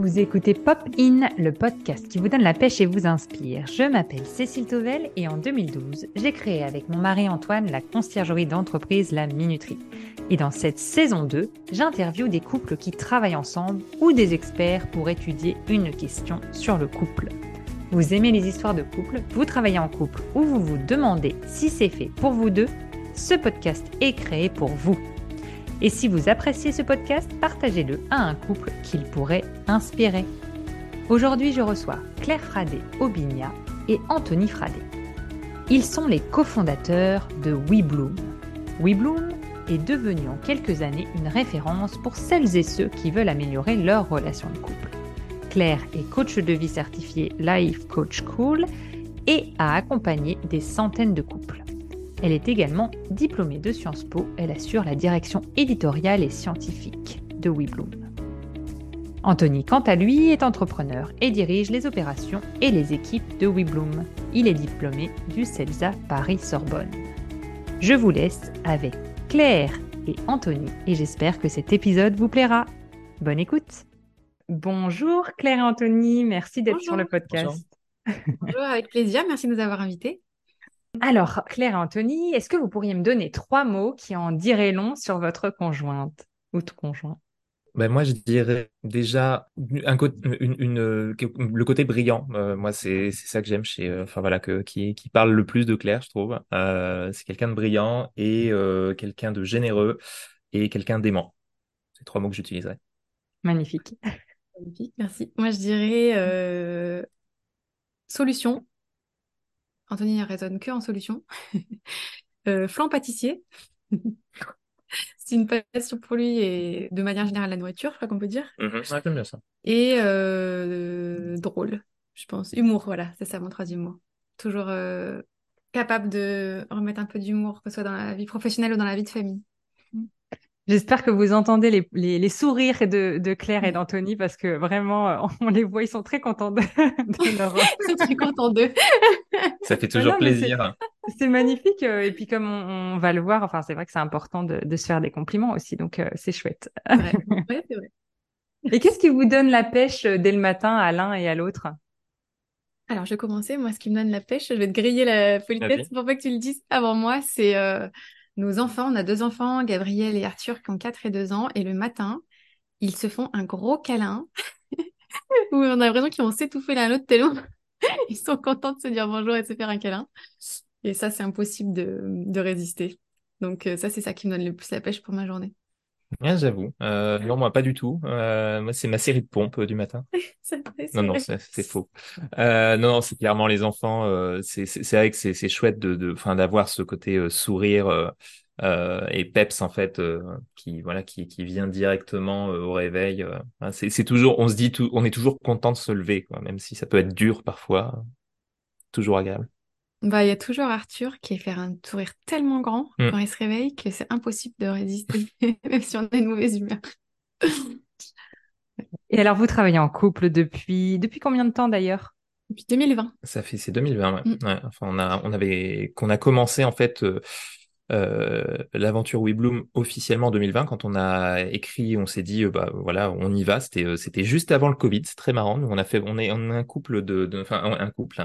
Vous écoutez Pop In, le podcast qui vous donne la pêche et vous inspire. Je m'appelle Cécile Tovel et en 2012, j'ai créé avec mon mari Antoine la conciergerie d'entreprise La Minuterie. Et dans cette saison 2, j'interviewe des couples qui travaillent ensemble ou des experts pour étudier une question sur le couple. Vous aimez les histoires de couple, vous travaillez en couple ou vous vous demandez si c'est fait pour vous deux, ce podcast est créé pour vous. Et si vous appréciez ce podcast, partagez-le à un couple qu'il pourrait inspirer. Aujourd'hui, je reçois Claire Fradet Aubigna et Anthony Fradet. Ils sont les cofondateurs de WeBloom. WeBloom est devenu en quelques années une référence pour celles et ceux qui veulent améliorer leur relation de couple. Claire est coach de vie certifié Life Coach Cool et a accompagné des centaines de couples. Elle est également diplômée de Sciences Po. Elle assure la direction éditoriale et scientifique de WeBloom. Anthony, quant à lui, est entrepreneur et dirige les opérations et les équipes de WeBloom. Il est diplômé du CELSA Paris-Sorbonne. Je vous laisse avec Claire et Anthony et j'espère que cet épisode vous plaira. Bonne écoute. Bonjour Claire et Anthony, merci d'être sur le podcast. Bonjour. Bonjour, avec plaisir, merci de nous avoir invités. Alors, Claire et Anthony, est-ce que vous pourriez me donner trois mots qui en diraient long sur votre conjointe ou tout conjoint? Ben moi, je dirais déjà un une, une, le côté brillant. Euh, moi, c'est ça que j'aime chez, euh, enfin voilà, que, qui, qui parle le plus de Claire, je trouve. Euh, c'est quelqu'un de brillant et quelqu'un de généreux et quelqu'un d'aimant. C'est trois mots que j'utiliserais. Magnifique. Magnifique, merci. Moi, je dirais solution Anthony ne raisonne que en solution. euh, flan pâtissier. c'est une passion pour lui et de manière générale la nourriture, je crois qu'on peut dire. Mmh bien ça. Et euh, drôle, je pense. Humour, voilà, c'est ça mon troisième mot. Toujours euh, capable de remettre un peu d'humour, que ce soit dans la vie professionnelle ou dans la vie de famille. J'espère que vous entendez les, les, les sourires de, de, Claire et d'Anthony parce que vraiment, euh, on les voit, ils sont très contents de, de leur... Je suis contente d'eux. Ça fait toujours plaisir. C'est magnifique. Euh, et puis comme on, on, va le voir, enfin, c'est vrai que c'est important de, de, se faire des compliments aussi. Donc, euh, c'est chouette. Ouais, ouais c'est vrai. Et qu'est-ce qui vous donne la pêche dès le matin à l'un et à l'autre? Alors, je vais commencer. Moi, ce qui me donne la pêche, je vais te griller la politesse pour pas que tu le dises avant moi. C'est euh, nos enfants, on a deux enfants, Gabriel et Arthur, qui ont 4 et 2 ans, et le matin, ils se font un gros câlin où on a l'impression qu'ils vont s'étouffer l'un l'autre tellement ils sont contents de se dire bonjour et de se faire un câlin. Et ça, c'est impossible de, résister. Donc euh, ça, c'est ça qui me donne le plus la pêche pour ma journée. Ouais, j'avoue. Euh, non, moi, pas du tout. Euh, moi, c'est ma série de pompes euh, du matin. non, non, c'est faux. Euh, non, non, c'est clairement les enfants. Euh, c'est vrai que c'est chouette de, de, d'avoir ce côté sourire et peps en fait, qui voilà, qui, qui vient directement au réveil. c'est toujours, on se dit tout, on est toujours content de se lever, quoi, même si ça peut être dur parfois. Toujours agréable. Bah, il y a toujours Arthur qui est faire un sourire tellement grand mm. quand il se réveille que c'est impossible de résister, même si on a une mauvaise humeur. Et alors, vous travaillez en couple depuis depuis combien de temps d'ailleurs? Depuis 2020. Ça fait c'est 2020, ouais. Mm. ouais. Enfin, on a on avait qu'on a commencé en fait euh, euh, l'aventure WeBloom officiellement en 2020 quand on a écrit on s'est dit euh, bah voilà on y va. C'était euh, c'était juste avant le Covid. C'est très marrant. Nous, on a fait on est on a un couple de enfin un couple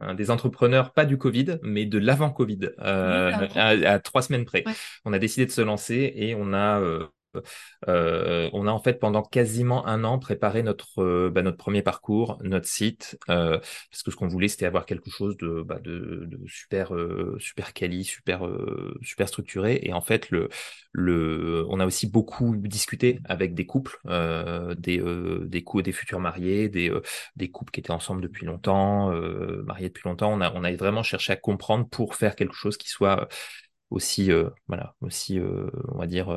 un, des entrepreneurs pas du Covid mais de l'avant Covid euh, à, trois semaines près. On a décidé de se lancer et on a euh, on a en fait pendant quasiment un an préparé notre euh, bah, premier parcours, notre site, euh, parce que ce qu'on voulait c'était avoir quelque chose de, bah, super super quali, super structuré. Et en fait on a aussi beaucoup discuté avec des couples, des des des futurs mariés, des couples qui étaient ensemble depuis longtemps, mariés depuis longtemps. On a vraiment cherché à comprendre pour faire quelque chose qui soit aussi aussi on va dire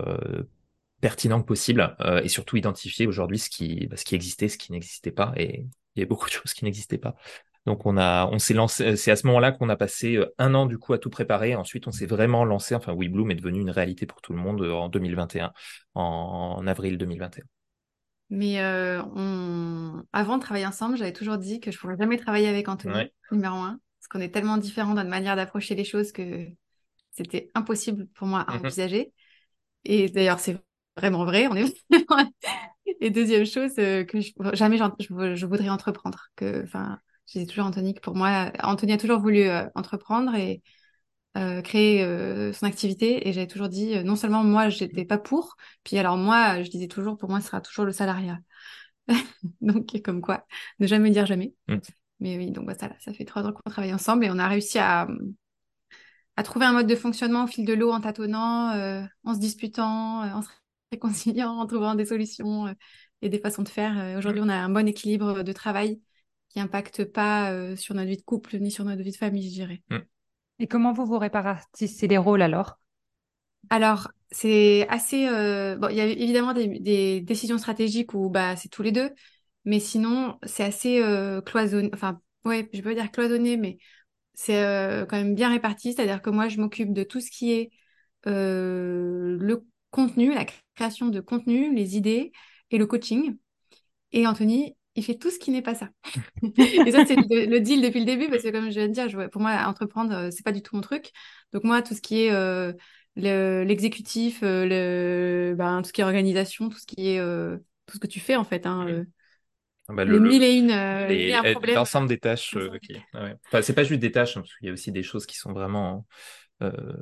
pertinent que possible euh, et surtout identifier aujourd'hui ce qui, bah, ce qui existait, ce qui n'existait pas et il y a beaucoup de choses qui n'existaient pas. Donc on a, on s'est lancé, c'est à ce moment-là qu'on a passé euh, un an du coup à tout préparer. Ensuite, on s'est vraiment lancé. Enfin, WeBloom est devenu une réalité pour tout le monde euh, en 2021, en, avril 2021. Mais euh, on... avant de travailler ensemble, j'avais toujours dit que je pourrais jamais travailler avec Anthony, numéro un, parce qu'on est tellement différents dans notre manière d'approcher les choses que c'était impossible pour moi à mhm. envisager. Et d'ailleurs, c'est vraiment vrai. On est et deuxième chose que jamais je, voudrais entreprendre. Que, enfin, j'ai toujours Anthony que pour moi, Anthony a toujours voulu entreprendre et créer son activité et j'avais toujours dit non seulement moi j'étais pas pour, puis alors moi je disais toujours pour moi ce sera toujours le salariat. donc comme quoi, ne jamais dire jamais. Mm. Mais oui, donc bah, ça, ça fait trois ans qu'on travaille ensemble et on a réussi à, à trouver un mode de fonctionnement au fil de l'eau en tâtonnant, euh, en se disputant, euh, en se réconciliant, en trouvant des solutions euh, et des façons de faire. Aujourd'hui, on a un bon équilibre de travail qui n'impacte pas sur notre vie de couple ni sur notre vie de famille, je dirais. Mm. Et comment vous vous répartissez les rôles alors? Alors, c'est assez. Bon, il y a évidemment des, décisions stratégiques où bah, c'est tous les deux, mais sinon, c'est assez cloisonné. Enfin, ouais, je peux pas dire cloisonné, mais c'est euh, quand même bien réparti, c'est-à-dire que moi, je m'occupe de tout ce qui est euh, le contenu, la création de contenu, les idées et le coaching. Et Anthony, il fait tout ce qui n'est pas ça. et ça, c'est le, deal depuis le début, parce que comme je viens de dire, pour moi, entreprendre, euh, c'est pas du tout mon truc. Donc moi, tout ce qui est l'exécutif, le, ben, tout ce qui est organisation, tout ce qui est tout ce que tu fais en fait. Hein, bah, le, mille et une, euh, L'ensemble des tâches. Euh, enfin, c'est pas juste des tâches, hein, parce qu'il y a aussi des choses qui sont vraiment euh,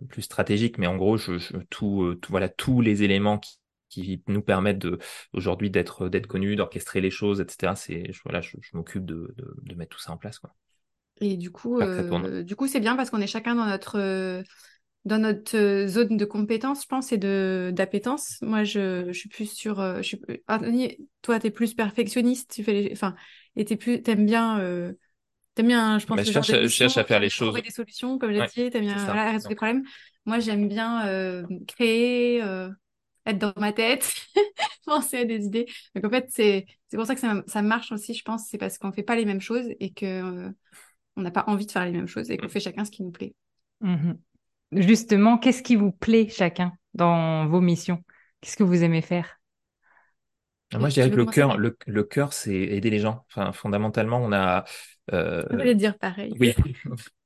plus stratégiques, mais en gros, je, tout, tout, voilà, tous les éléments qui, qui nous permettent aujourd'hui d'être, d'être connus, d'orchestrer les choses, etc. C'est, je, voilà, je, m'occupe de, de, de, mettre tout ça en place. Quoi. Et du coup, du coup, c'est bien parce qu'on est chacun dans notre dans notre euh, zone de compétence, je pense, et de d'appétence. Moi, je, je, suis plus sur. Euh, je suis, Anthony, toi, tu es plus perfectionniste, tu fais les, enfin, et tu plus, t'aimes bien. Euh, T'aimes bien, je pense, bah, je, cherche, je cherche à faire les choses. Trouver des solutions, comme j'ai ouais, dit, t'aimes bien voilà, résoudre des problèmes. Moi, j'aime bien euh, créer, euh, être dans ma tête, penser à des idées. Donc, en fait, c'est pour ça que ça, ça, marche aussi, je pense. C'est parce qu'on fait pas les mêmes choses et que euh, on n'a pas envie de faire les mêmes choses et qu'on mm. fait chacun ce qui nous plaît. Mmh justement, qu'est-ce qui vous plaît chacun dans vos missions? Qu'est-ce que vous aimez faire? Moi, je dirais que le cœur, le, le cœur, c'est aider les gens. Enfin, fondamentalement, on a. Euh... Je voulais dire pareil. Oui.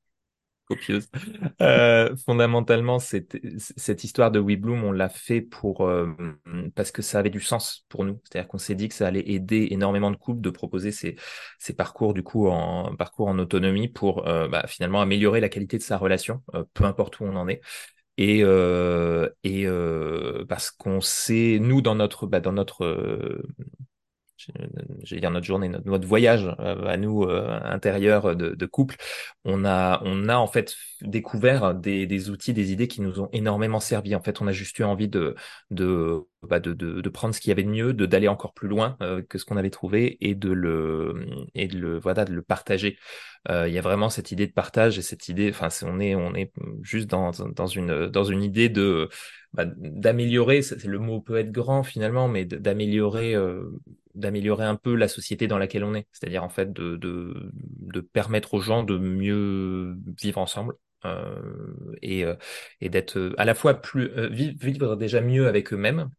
copieuse. Euh, fondamentalement, cette, cette histoire de WeBloom, on l'a fait pour euh, parce que ça avait du sens pour nous. C'est-à-dire qu'on s'est dit que ça allait aider énormément de couples de proposer ces, ces parcours du coup en parcours en autonomie pour euh, bah, finalement améliorer la qualité de sa relation, euh, peu importe où on en est. Et, euh, et parce qu'on sait, nous dans notre bah, dans notre j'allais dire notre journée, notre, voyage euh, à nous euh, intérieur de, de, couple, on a, on a en fait découvert des, des, outils, des idées qui nous ont énormément servi. En fait, on a juste eu envie de, de, bah de, de, de, prendre ce qu'il y avait de mieux, de d'aller encore plus loin euh, que ce qu'on avait trouvé et de le, et de le, voilà, de le partager. Il y a vraiment cette idée de partage et cette idée, enfin, on est, on est juste dans, dans une, dans une idée de, bah, d'améliorer. Le mot peut être grand finalement, mais d'améliorer d'améliorer un peu la société dans laquelle on est. C'est-à-dire en fait de, de, de, permettre aux gens de mieux vivre ensemble. Euh, et, euh, et d'être à la fois plus euh, vivre déjà mieux avec eux-mêmes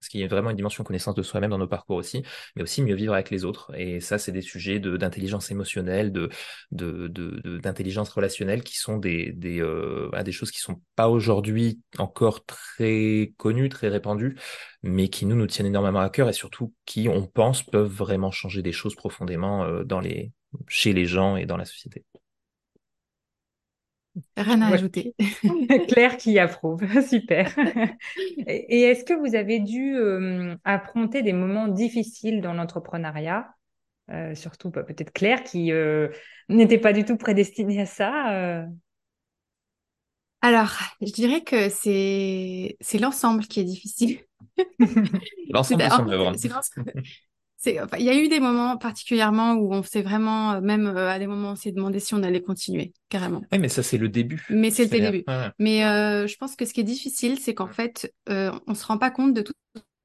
parce qu'il y a vraiment une dimension connaissance de soi-même dans nos parcours aussi, mais aussi mieux vivre avec les autres. Et ça, c'est des sujets d'intelligence émotionnelle, de d'intelligence de, relationnelle qui sont des des, euh, des choses qui sont pas aujourd'hui encore très connues, très répandues, mais qui nous nous tiennent énormément à cœur et surtout qui, on pense, peuvent vraiment changer des choses profondément euh, dans les chez les gens et dans la société. Rien à ajouter. Claire qui approuve, super. Et est-ce que vous avez dû euh, affronter des moments difficiles dans l'entrepreneuriat? Euh, Surtout bah, peut-être Claire qui euh, n'était pas du tout prédestinée à ça. Alors, je dirais que c'est c'est l'ensemble qui est difficile. l'ensemble il y a eu des moments particulièrement où on s'est vraiment, euh, même euh, à des moments, on s'est demandé si on allait continuer, carrément. Oui, mais ça, c'est le début. Mais c'est le début. Mais euh, je pense que ce qui est difficile, c'est qu'en fait, euh, on se rend pas compte de tout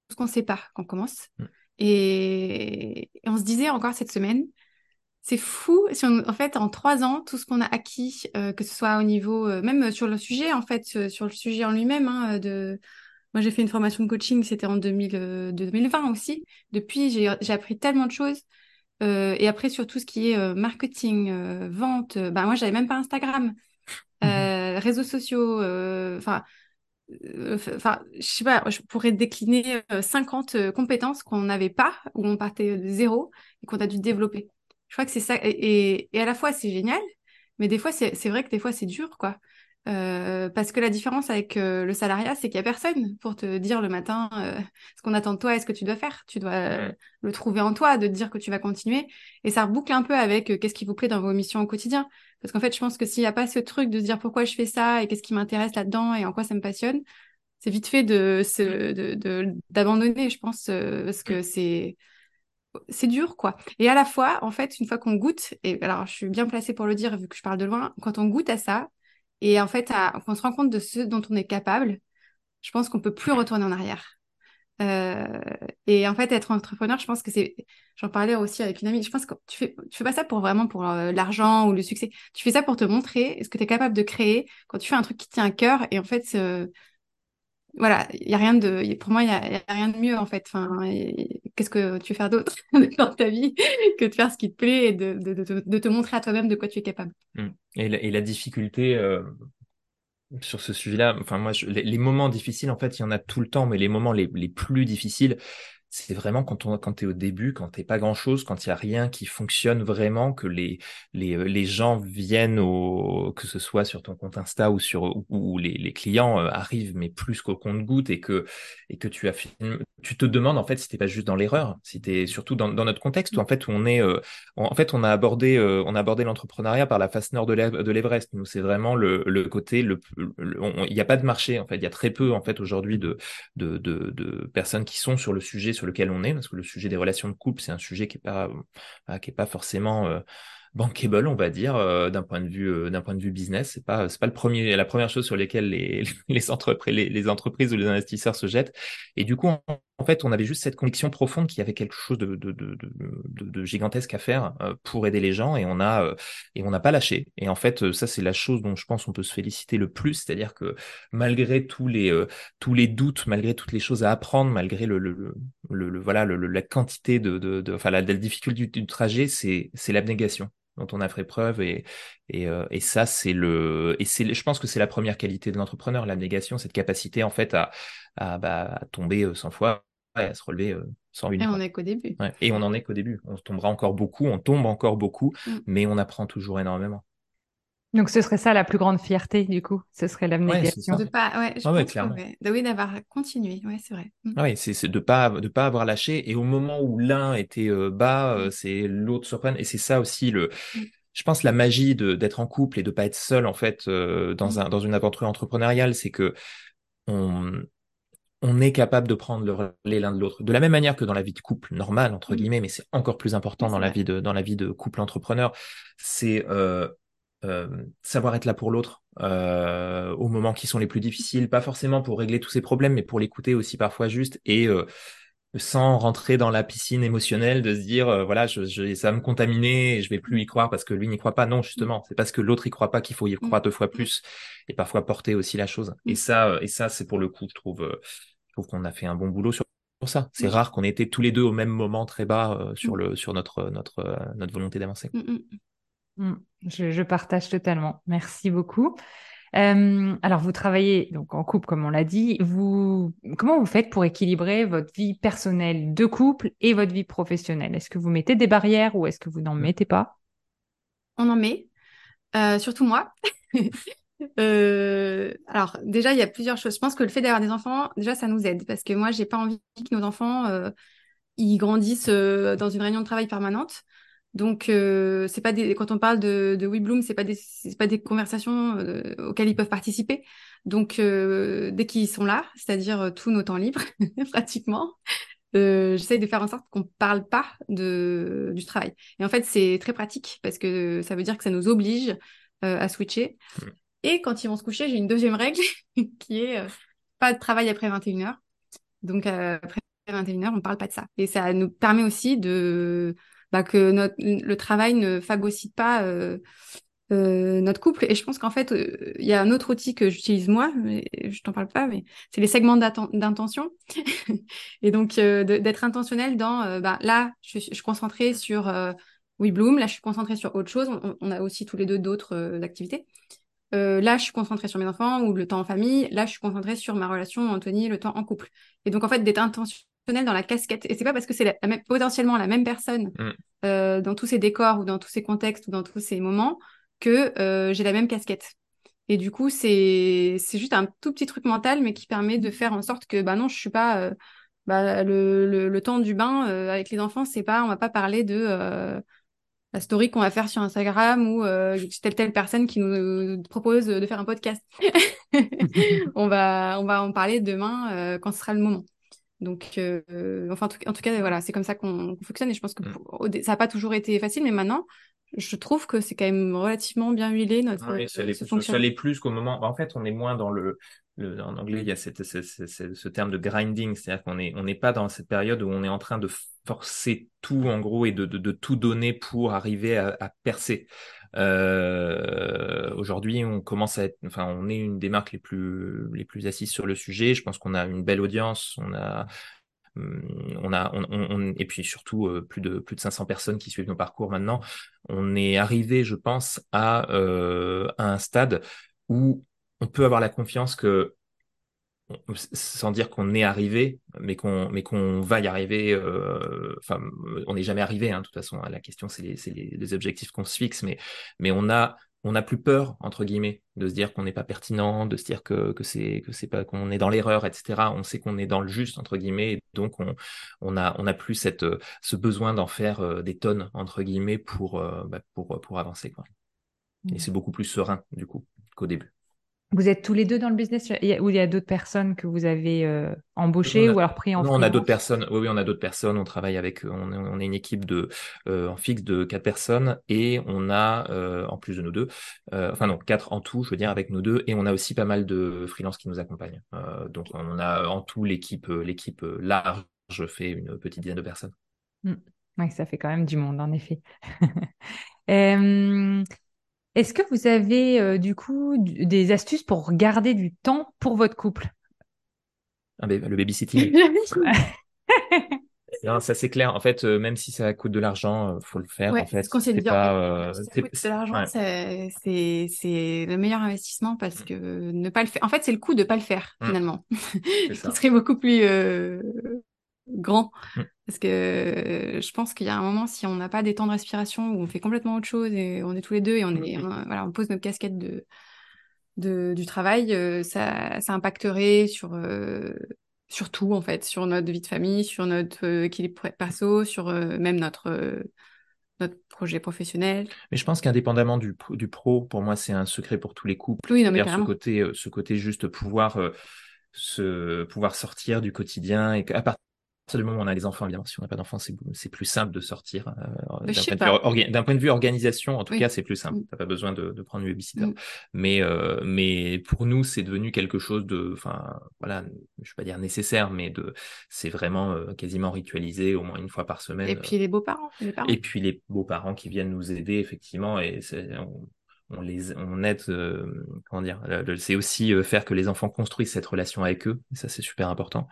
ce qu'on sait pas quand on commence. Mm. Et... on se disait encore cette semaine, c'est fou. Si en fait, en trois ans, tout ce qu'on a acquis, que ce soit au niveau, même sur le sujet, en fait, sur le sujet en lui-même, hein, de moi, j'ai fait une formation de coaching, c'était en 2000, 2020 aussi. Depuis, j'ai appris tellement de choses. Euh, et après, sur tout ce qui est euh, marketing, euh, vente, bah, moi, j'avais même pas Instagram, mhm. réseaux sociaux. Enfin, enfin, je sais pas, je pourrais décliner 50 compétences qu'on n'avait pas, où on partait de zéro et qu'on a dû développer. Je crois que c'est ça. Et, et, à la fois, c'est génial, mais des fois, c'est vrai que des fois, c'est dur, quoi. Euh, parce que la différence avec euh, le salariat, c'est qu'il n'y a personne pour te dire le matin euh, ce qu'on attend de toi et ce que tu dois faire. Tu dois le trouver en toi, de te dire que tu vas continuer. Et ça reboucle un peu avec qu'est-ce qui vous plaît dans vos missions au quotidien. Parce qu'en fait, je pense que s'il n'y a pas ce truc de se dire pourquoi je fais ça et qu'est-ce qui m'intéresse là-dedans et en quoi ça me passionne, c'est vite fait de d'abandonner, je pense, parce que c'est c'est dur, quoi. Et à la fois, en fait, une fois qu'on goûte, et alors je suis bien placée pour le dire vu que je parle de loin, quand on goûte à ça, et en fait, quand on se rend compte de ce dont on est capable, je pense qu'on peut plus retourner en arrière. Euh, et en fait, être entrepreneur, je pense que c'est, j'en parlais aussi avec une amie, je pense que tu fais, fais pas ça pour vraiment pour euh, l'argent ou le succès. Tu fais ça pour te montrer ce que tu es capable de créer quand tu fais un truc qui tient à cœur. Et en fait, voilà, il y a rien de, pour moi, il y, a, rien de mieux en fait. Enfin, qu'est-ce que tu veux faire d'autre dans ta vie que de faire ce qui te plaît et de, de, de, te montrer à toi-même de quoi tu es capable. Mmh. Et, la, difficulté euh, sur ce sujet-là, enfin moi, je, les, moments difficiles, en fait, il y en a tout le temps, mais les moments les, les plus difficiles, c'est vraiment quand on quand es au début, quand t'es pas grand chose, quand il y a rien qui fonctionne vraiment, que les les, euh, les gens viennent au que ce soit sur ton compte Insta ou sur où les, les clients euh, arrivent mais plus qu'au compte goutte et que et que tu as tu te demandes en fait si t'es pas juste dans l'erreur, si t'es surtout dans, dans notre contexte où en fait on est euh, en fait on a abordé on a abordé l'entrepreneuriat par la face nord de l'Everest. Nous c'est vraiment le, le côté le il n'y a pas de marché en fait, il y a très peu en fait aujourd'hui de, de de personnes qui sont sur le sujet lequel on est, parce que le sujet des relations de couple, c'est un sujet qui est pas, euh, qui est pas forcément euh, bankable, on va dire, euh, d'un point de vue d'un point de vue business. C'est pas c'est pas le premier la première chose sur lesquelles les les entreprises les, les, entreprises ou les investisseurs se jettent. Et du coup, en, fait, on avait juste cette conviction profonde qu'il y avait quelque chose de gigantesque à faire euh, pour aider les gens, et on a et on n'a pas lâché. Et en fait, ça c'est la chose dont je pense on peut se féliciter le plus, c'est-à-dire que malgré tous les doutes, malgré toutes les choses à apprendre, malgré le voilà la quantité de enfin difficulté du, trajet, c'est l'abnégation dont on a fait preuve et euh, ça c'est le et c'est je pense que c'est la première qualité de l'entrepreneur l'abnégation cette capacité en fait à à, bah, tomber 100 euh, fois et à se relever euh, sans une et on est qu'au début et on en est qu'au début on tombera encore beaucoup on tombe encore beaucoup mm. mais on apprend toujours énormément donc ce serait ça la plus grande fierté du coup, ce serait l'abnégation. de pas, ouais, je ah oui, d'avoir continué, ouais, c'est vrai. Mm. Oui, c'est de pas de pas avoir lâché et au moment où l'un était euh, bas, euh, mm. c'est l'autre surprenne et c'est ça aussi le. Mm. Je pense la magie de d'être en couple et de pas être seul en fait euh, dans un dans une aventure entrepreneuriale, c'est que on on est capable de prendre le relais l'un de l'autre. De la même manière que dans la vie de couple normale entre guillemets, mais c'est encore plus important dans la vie de dans la vie de couple entrepreneur, c'est euh, savoir être là pour l'autre euh, aux moments qui sont les plus difficiles, pas forcément pour régler tous ses problèmes, mais pour l'écouter aussi parfois juste et euh, sans rentrer dans la piscine émotionnelle de se dire euh, voilà je, je, ça va me contaminer et je vais plus y croire parce que lui n'y croit pas. Non justement c'est parce que l'autre y croit pas qu'il faut y croire deux fois plus et parfois porter aussi la chose. Et ça et ça c'est pour le coup je trouve je trouve qu'on a fait un bon boulot sur ça c'est rare qu'on ait été tous les deux au même moment très bas sur le sur notre notre notre volonté d'avancer Mm. Je, partage totalement. Merci beaucoup. Euh, alors, vous travaillez donc en couple, comme on l'a dit. Vous, comment vous faites pour équilibrer votre vie personnelle de couple et votre vie professionnelle? Est-ce que vous mettez des barrières ou est-ce que vous n'en mettez pas? On en met, euh, surtout moi. Euh, alors, déjà, il y a plusieurs choses. Je pense que le fait d'avoir des enfants, déjà, ça nous aide parce que moi, j'ai pas envie que nos enfants ils grandissent dans une réunion de travail permanente. Donc, euh, c'est pas des, quand on parle de, de WeBloom, c'est pas des, pas des conversations euh, auxquelles ils peuvent participer. Donc, euh, dès qu'ils sont là, c'est-à-dire euh, tous nos temps libres, pratiquement, euh, j'essaye de faire en sorte qu'on parle pas de, du travail. Et en fait, c'est très pratique parce que ça veut dire que ça nous oblige à switcher. Et quand ils vont se coucher, j'ai une deuxième règle qui est pas de travail après 21h. Donc, après 21h, on parle pas de ça. Et ça nous permet aussi de bah, que le travail ne phagocyte pas euh, euh, notre couple. Et je pense qu'en fait, euh, il y a un autre outil que j'utilise moi, mais je t'en parle pas, mais c'est les segments d'intention. et donc d'être intentionnel dans, bah, là, je, je suis concentrée sur WeBloom, là, je suis concentrée sur autre chose. On, a aussi tous les deux d'autres activités. Euh, là, je suis concentrée sur mes enfants ou le temps en famille. Là, je suis concentrée sur ma relation Anthony, le temps en couple. Et donc, en fait, d'être intentionnel dans la casquette. Et c'est pas parce que c'est la, même, potentiellement la même personne mm. euh, dans tous ces décors ou dans tous ces contextes ou dans tous ces moments que euh, j'ai la même casquette. Et du coup, c'est c'est juste un tout petit truc mental, mais qui permet de faire en sorte que bah non, je suis pas bah, le, le, le, temps du bain avec les enfants, c'est pas on va pas parler de la story qu'on va faire sur Instagram ou euh, telle telle personne qui nous propose de faire un podcast. on va on va en parler demain quand ce sera le moment. Donc, enfin, en tout, cas, voilà, c'est comme ça qu'on fonctionne. Et je pense que mm. ça n'a pas toujours été facile, mais maintenant, je trouve que c'est quand même relativement bien huilé notre. Oui, ça l'est plus qu'au moment. En fait, on est moins dans le, en anglais, il y a cette, ce terme de grinding, c'est-à-dire qu'on est, on n'est pas dans cette période où on est en train de forcer tout en gros et de, de, de tout donner pour arriver à, à percer. Euh, Aujourd'hui, on commence à être, enfin, on est une des marques les plus les plus assises sur le sujet. Je pense qu'on a une belle audience, on a on a, on, et puis surtout euh, plus de plus de 500 personnes qui suivent nos parcours maintenant. On est arrivé, je pense, à, euh, à un stade où on peut avoir la confiance que sans dire qu'on est arrivé, mais qu'on mais qu'on va y arriver. Euh, enfin, on n'est jamais arrivé. Hein, de toute façon, la question c'est les, les, les, objectifs qu'on se fixe, mais mais on a on n'a plus peur entre guillemets de se dire qu'on n'est pas pertinent, de se dire que que c'est que c'est pas qu'on est dans l'erreur, etc. On sait qu'on est dans le juste entre guillemets, et donc on on a on a plus cette ce besoin d'en faire euh, des tonnes entre guillemets pour euh, bah, pour pour avancer quoi. Et mmh. c'est beaucoup plus serein du coup qu'au début. Vous êtes tous les deux dans le business? Ou il y a d'autres personnes que vous avez euh, embauchées ou alors pris en Non, on a d'autres personnes. Oui, oui, on a d'autres personnes. On travaille avec. On, on est une équipe de euh, en fixe de quatre personnes et on a euh, en plus de nous deux, enfin non, quatre en tout, je veux dire avec nous deux et on a aussi pas mal de freelances qui nous accompagnent. donc on a en tout l'équipe l'équipe large fait une petite dizaine de personnes. Mmh. Oui, ça fait quand même du monde en effet. Est-ce que vous avez euh, du coup des astuces pour garder du temps pour votre couple? Ah, Le babysitting. non, ça c'est clair. En fait, euh, même si ça coûte de l'argent, il faut le faire. en fait, ce qu'on sait dire. Pas, ça coûte de l'argent, c'est le meilleur investissement parce mm. que ne pas le faire. En fait, c'est le coût de pas le faire mm. finalement, qui serait beaucoup plus euh, grand. Mm. Parce que euh, je pense qu'il y a un moment, si on n'a pas des temps de respiration où on fait complètement autre chose et on est tous les deux et on, est, mm. voilà, on pose notre casquette de, de du travail, euh, ça, ça impacterait sur, euh, sur tout, en fait, sur notre vie de famille, sur notre équilibre perso, sur même notre, notre projet professionnel. Mais je pense qu'indépendamment du, du pro, pour moi, c'est un secret pour tous les couples. Oui, non, mais ce côté, ce côté juste pouvoir se pouvoir sortir du quotidien et à partir partir du moment où on a les enfants, évidemment, si on n'a pas d'enfants, c'est plus simple de sortir. Euh, d'un point, de vue organisation, en tout cas, c'est plus simple. Mm. T'as pas besoin de, de prendre une babysitter. Mm. Mais, euh, mais pour nous, c'est devenu quelque chose de, enfin, voilà, je vais pas dire nécessaire, mais de, c'est vraiment euh, quasiment ritualisé au moins une fois par semaine. Et puis les beaux-parents. Et puis les beaux-parents qui viennent nous aider, effectivement, et on, on les aide euh, comment dire c'est aussi euh, faire que les enfants construisent cette relation avec eux ça c'est super important.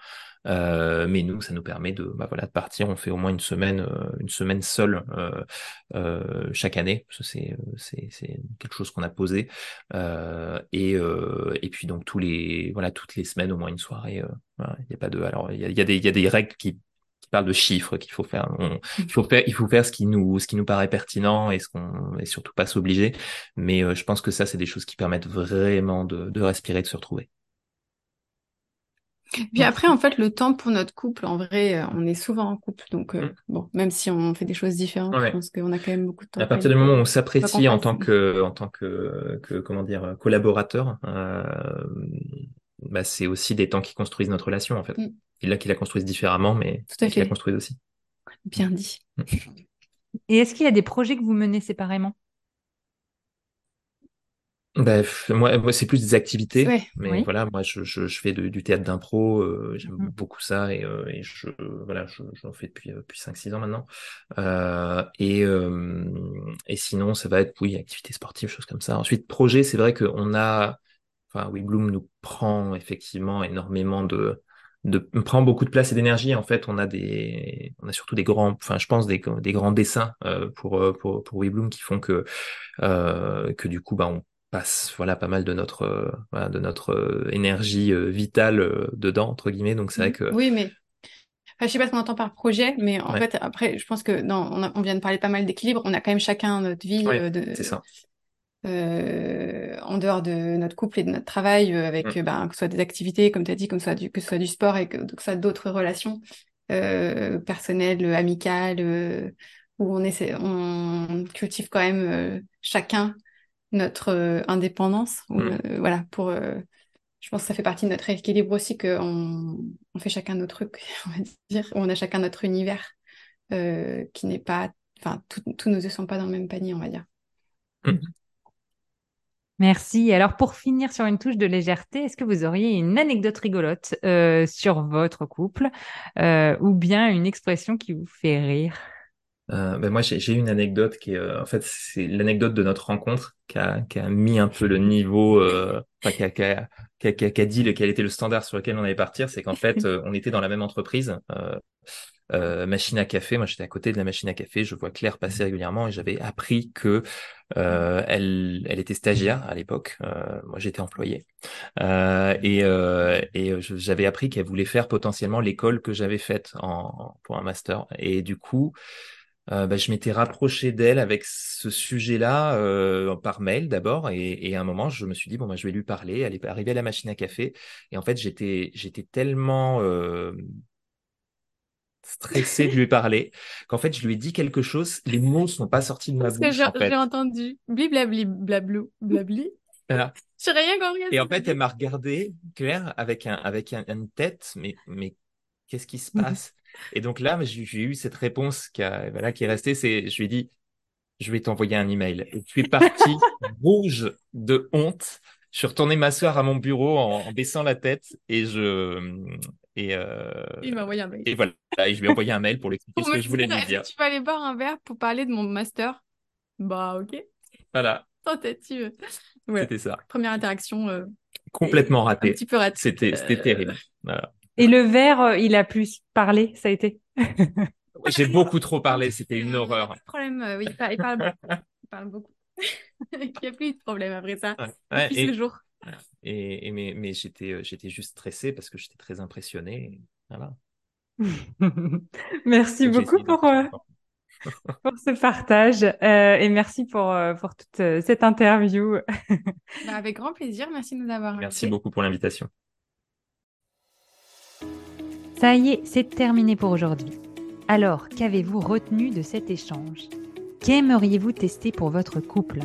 Euh, mais nous ça nous permet de bah voilà de partir. On fait au moins une semaine une semaine seule chaque année. C'est c'est quelque chose qu'on a posé. Et et puis donc les voilà toutes les semaines au moins une soirée il y a pas de alors il y a des il y a des règles qui parle de chiffres qu'il faut faire. il faut faire, il faut faire ce qui nous, ce qui nous paraît pertinent et ce qu'on, et surtout pas s'obliger. Mais euh, je pense que ça, c'est des choses qui permettent vraiment de, de respirer, de se retrouver. Puis après, en fait, le temps pour notre couple, en vrai, euh, on est souvent en couple. Donc, euh, mm. bon, même si on fait des choses différentes, je pense qu'on a quand même beaucoup de temps. À partir du moment où on s'apprécie en tant que, en tant que, que, comment dire, collaborateur, euh, bah, c'est aussi des temps qui construisent notre relation, en fait. Mm. Il là qui la construisent différemment, mais qui la construisent aussi. Bien dit. Mm. Et est-ce qu'il y a des projets que vous menez séparément? Bah, moi, c'est plus des activités, mais voilà, moi, je, je, je fais du théâtre d'impro, euh, j'aime mm. beaucoup ça et, euh, et je, voilà, j'en fais depuis, euh, depuis 5-6 ans maintenant. Euh, et, et sinon, ça va être, oui, activités sportives, choses comme ça. Ensuite, projet, c'est vrai qu'on a, enfin, oui, Bloom nous prend effectivement énormément de, de prend beaucoup de place et d'énergie. En fait, on a des, on a surtout des grands, enfin, je pense des, des grands dessins euh, pour, pour pour WeBloom qui font que euh, que du coup, bah, on passe voilà pas mal de notre de notre énergie vitale dedans entre guillemets. Donc c'est vrai que oui, mais Enfin, je sais pas ce qu'on entend par projet, mais en fait, après, je pense que dans, on, vient de parler pas mal d'équilibre. On a quand même chacun notre vie de, c'est ça. Euh, en dehors de notre couple et de notre travail, euh, avec mm. ben, que ce soit des activités, comme tu as dit, comme soit du, que ce soit du sport et que, que ce soit d'autres relations euh, personnelles, amicales, euh, où on, essaie, on cultive quand même euh, chacun notre indépendance. Mm. voilà, pour, je pense que ça fait partie de notre équilibre aussi qu'on on fait chacun nos trucs, on va dire, on a chacun notre univers qui n'est pas, enfin, tous nos œufs sont pas dans le même panier, on va dire. Mm. Merci. Alors pour finir sur une touche de légèreté, est-ce que vous auriez une anecdote rigolote euh, sur votre couple euh, ou bien une expression qui vous fait rire? Euh, ben moi, j'ai une anecdote qui est, en fait, c'est l'anecdote de notre rencontre qui a, qui a, mis un peu le niveau, enfin, qui a, qui, a, qui, a, dit quel était le standard sur lequel on allait partir. C'est qu'en fait, on était dans la même entreprise. Euh, machine à café. Moi, j'étais à côté de la machine à café. Je vois Claire passer régulièrement et j'avais appris que euh, elle, elle était stagiaire à l'époque. Euh, moi, j'étais employé euh, et, euh, et j'avais appris qu'elle voulait faire potentiellement l'école que j'avais faite en, pour un master. Et du coup, bah, je m'étais rapproché d'elle avec ce sujet-là par mail d'abord et, et, à un moment je me suis dit bon bah, je vais lui parler. Elle est arrivée à la machine à café et en fait j'étais j'étais tellement stressé de lui parler qu'en fait je lui ai dit quelque chose. Les mots sont pas sortis de ma bouche j'ai en entendu bliblabli blablou blabli voilà. j'ai rien compris et en fait elle m'a regardé Claire avec un avec une tête mais mais qu'est-ce qui se passe? Et donc là j'ai eu cette réponse qui a, voilà qui est restée c'est je lui ai dit je vais t'envoyer un email et tu es parti rouge de honte je suis retourné m'asseoir à mon bureau en, en, baissant la tête et je et, euh... Il m'a envoyé un mail. Et voilà, et je lui ai envoyé un mail pour lui expliquer ce que je voulais lui dire. Tu vas aller boire un verre pour parler de mon master? Bah, ok. Voilà. Tentative. Ouais. C'était ça. Première interaction. Euh, Complètement ratée. Un petit peu ratée. C'était c'était euh, terrible. Voilà. Et le verre, euh, il a plus parlé, ça a été J'ai beaucoup trop parlé, c'était une horreur. Problème, oui, il parle, il parle beaucoup. Il parle beaucoup. il n'y a plus de problème après ça. Ouais. Ouais, depuis et... ce jour. Et, et, mais, mais j'étais, euh, j'étais juste stressé parce que j'étais très impressionné. Voilà. merci beaucoup pour, euh, pour ce partage euh, et merci pour, euh, pour toute euh, cette interview. bah avec grand plaisir, merci de nous avoir Merci beaucoup pour l'invitation. Ça y est, c'est terminé pour aujourd'hui. Alors, qu'avez-vous retenu de cet échange? Qu'aimeriez-vous tester pour votre couple?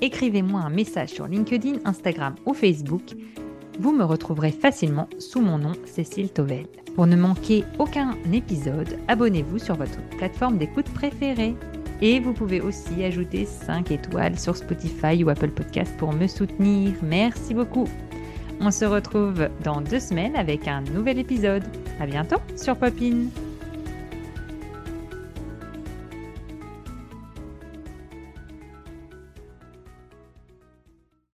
Écrivez-moi un message sur LinkedIn, Instagram ou Facebook. Vous me retrouverez facilement sous mon nom Cécile Tovel. Pour ne manquer aucun épisode, abonnez-vous sur votre plateforme d'écoute préférée. Et vous pouvez aussi ajouter 5 étoiles sur Spotify ou Apple Podcast pour me soutenir. Merci beaucoup. On se retrouve dans deux semaines avec un nouvel épisode. À bientôt sur Popine.